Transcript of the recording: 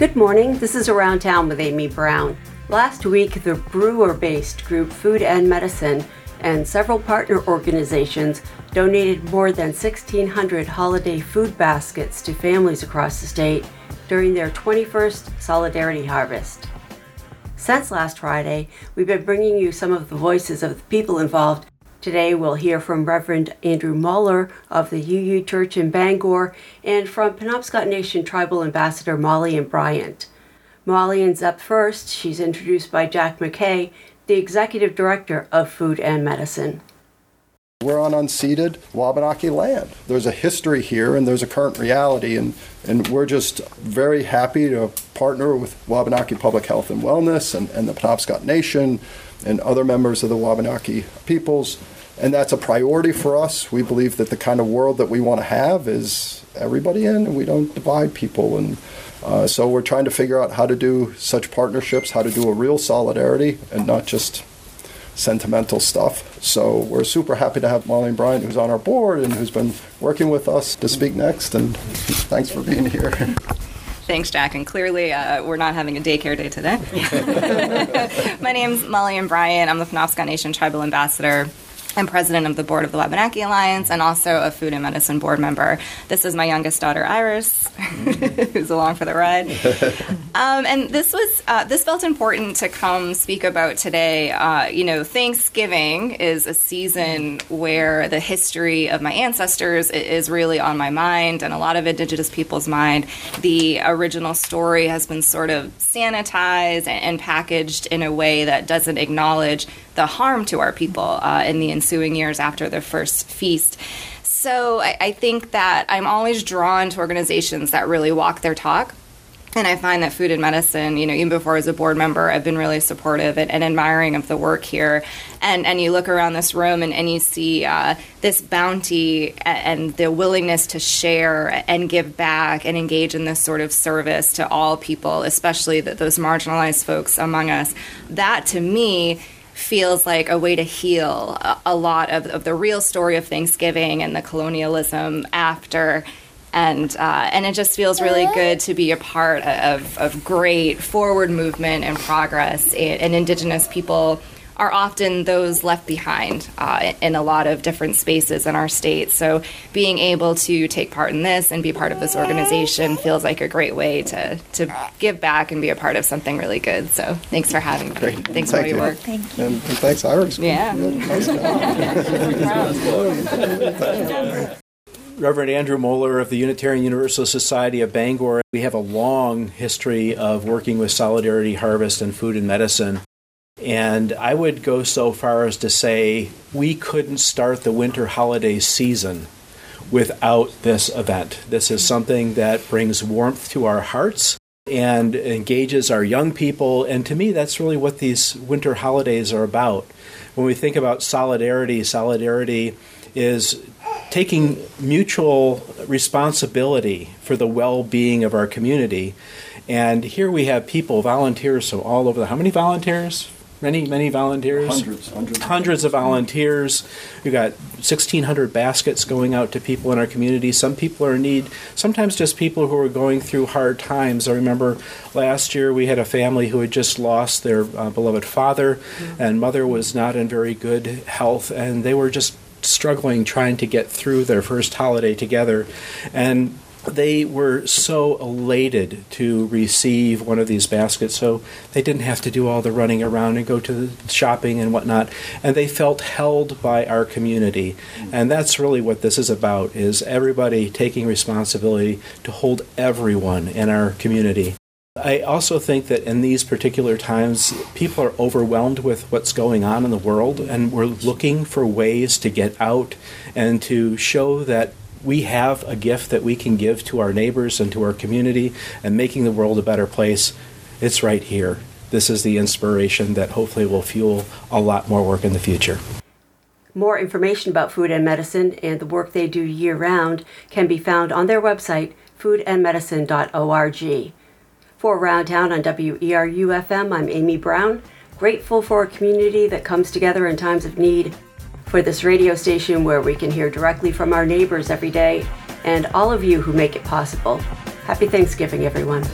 Good morning. This is Around Town with Amy Browne. Last week, the Brewer based group Food and Medicine and several partner organizations donated more than 1,600 holiday food baskets to families across the state during their 21st Solidarity Harvest. Since last Friday, we've been bringing you some of the voices of the people involved Today we'll hear from Reverend Andrew Moeller of the UU Church in Bangor and from Penobscot Nation Tribal Ambassador Maulian Bryant. Maulian's up first. She's introduced by Jack McKay, the Executive Director of Food and Medicine. We're on unceded Wabanaki land. There's a history here and there's a current reality, and, and we're just very happy to partner with Wabanaki Public Health and Wellness and, and the Penobscot Nation and other members of the Wabanaki peoples. And that's a priority for us. We believe that the kind of world that we want to have is everybody in, and we don't divide people. And uh, so we're trying to figure out how to do such partnerships, how to do a real solidarity, and not just sentimental stuff. So we're super happy to have Maulian Bryant, who's on our board and who's been working with us, to speak next. And thanks for being here. Thanks, Jack. And clearly, uh, we're not having a daycare day today. My name's Maulian Bryant. I'm the Penobscot Nation Tribal Ambassador. I'm president of the board of the Wabanaki Alliance and also a food and medicine board member. This is my youngest daughter, Iris, who's along for the ride. Um, and this was uh, this felt important to come speak about today. Uh, you know, Thanksgiving is a season where the history of my ancestors is really on my mind and a lot of Indigenous people's mind. The original story has been sort of sanitized and packaged in a way that doesn't acknowledge the harm to our people uh, in the ensuing years after the first feast. So I, I think that I'm always drawn to organizations that really walk their talk. And I find that food and medicine, you know, even before I was a board member, I've been really supportive and, and admiring of the work here. And and you look around this room and, and you see uh, this bounty and the willingness to share and give back and engage in this sort of service to all people, especially the, those marginalized folks among us. That to me feels like a way to heal a, a lot of, of, the real story of Thanksgiving and the colonialism after. And uh, and it just feels really good to be a part of, of great forward movement and progress and, and Indigenous people are often those left behind uh, in a lot of different spaces in our state. So being able to take part in this and be part of this organization feels like a great way to, to give back and be a part of something really good. So thanks for having me. Great. Thanks Thank for all your work. Thank you. And, and thanks, Iris. Yeah. Nice job. Reverend Andrew Moeller of the Unitarian Universalist Society of Bangor. We have a long history of working with Solidarity Harvest and Food and Medicine. And I would go so far as to say we couldn't start the winter holiday season without this event. This is something that brings warmth to our hearts and engages our young people. And to me, that's really what these winter holidays are about. When we think about solidarity, solidarity is taking mutual responsibility for the well being of our community. And here we have people, volunteers, so all over the. How many volunteers? Many, many volunteers. Hundreds, hundreds. Hundreds of volunteers. We've got 1,600 baskets going out to people in our community. Some people are in need. Sometimes just people who are going through hard times. I remember last year we had a family who had just lost their uh, beloved father, mm-hmm. and mother was not in very good health, and they were just struggling trying to get through their first holiday together. And they were so elated to receive one of these baskets, so they didn't have to do all the running around and go to the shopping and whatnot. And they felt held by our community, and that's really what this is about: is everybody taking responsibility to hold everyone in our community. I also think that in these particular times, people are overwhelmed with what's going on in the world, and we're looking for ways to get out and to show that we have a gift that we can give to our neighbors and to our community and making the world a better place. It's right here. This is the inspiration that hopefully will fuel a lot more work in the future. More information about food and medicine and the work they do year round can be found on their website, foodandmedicine.org. For Around Town on WERU FM, I'm Amy Browne, grateful for a community that comes together in times of need for this radio station where we can hear directly from our neighbors every day, and all of you who make it possible. Happy Thanksgiving, everyone.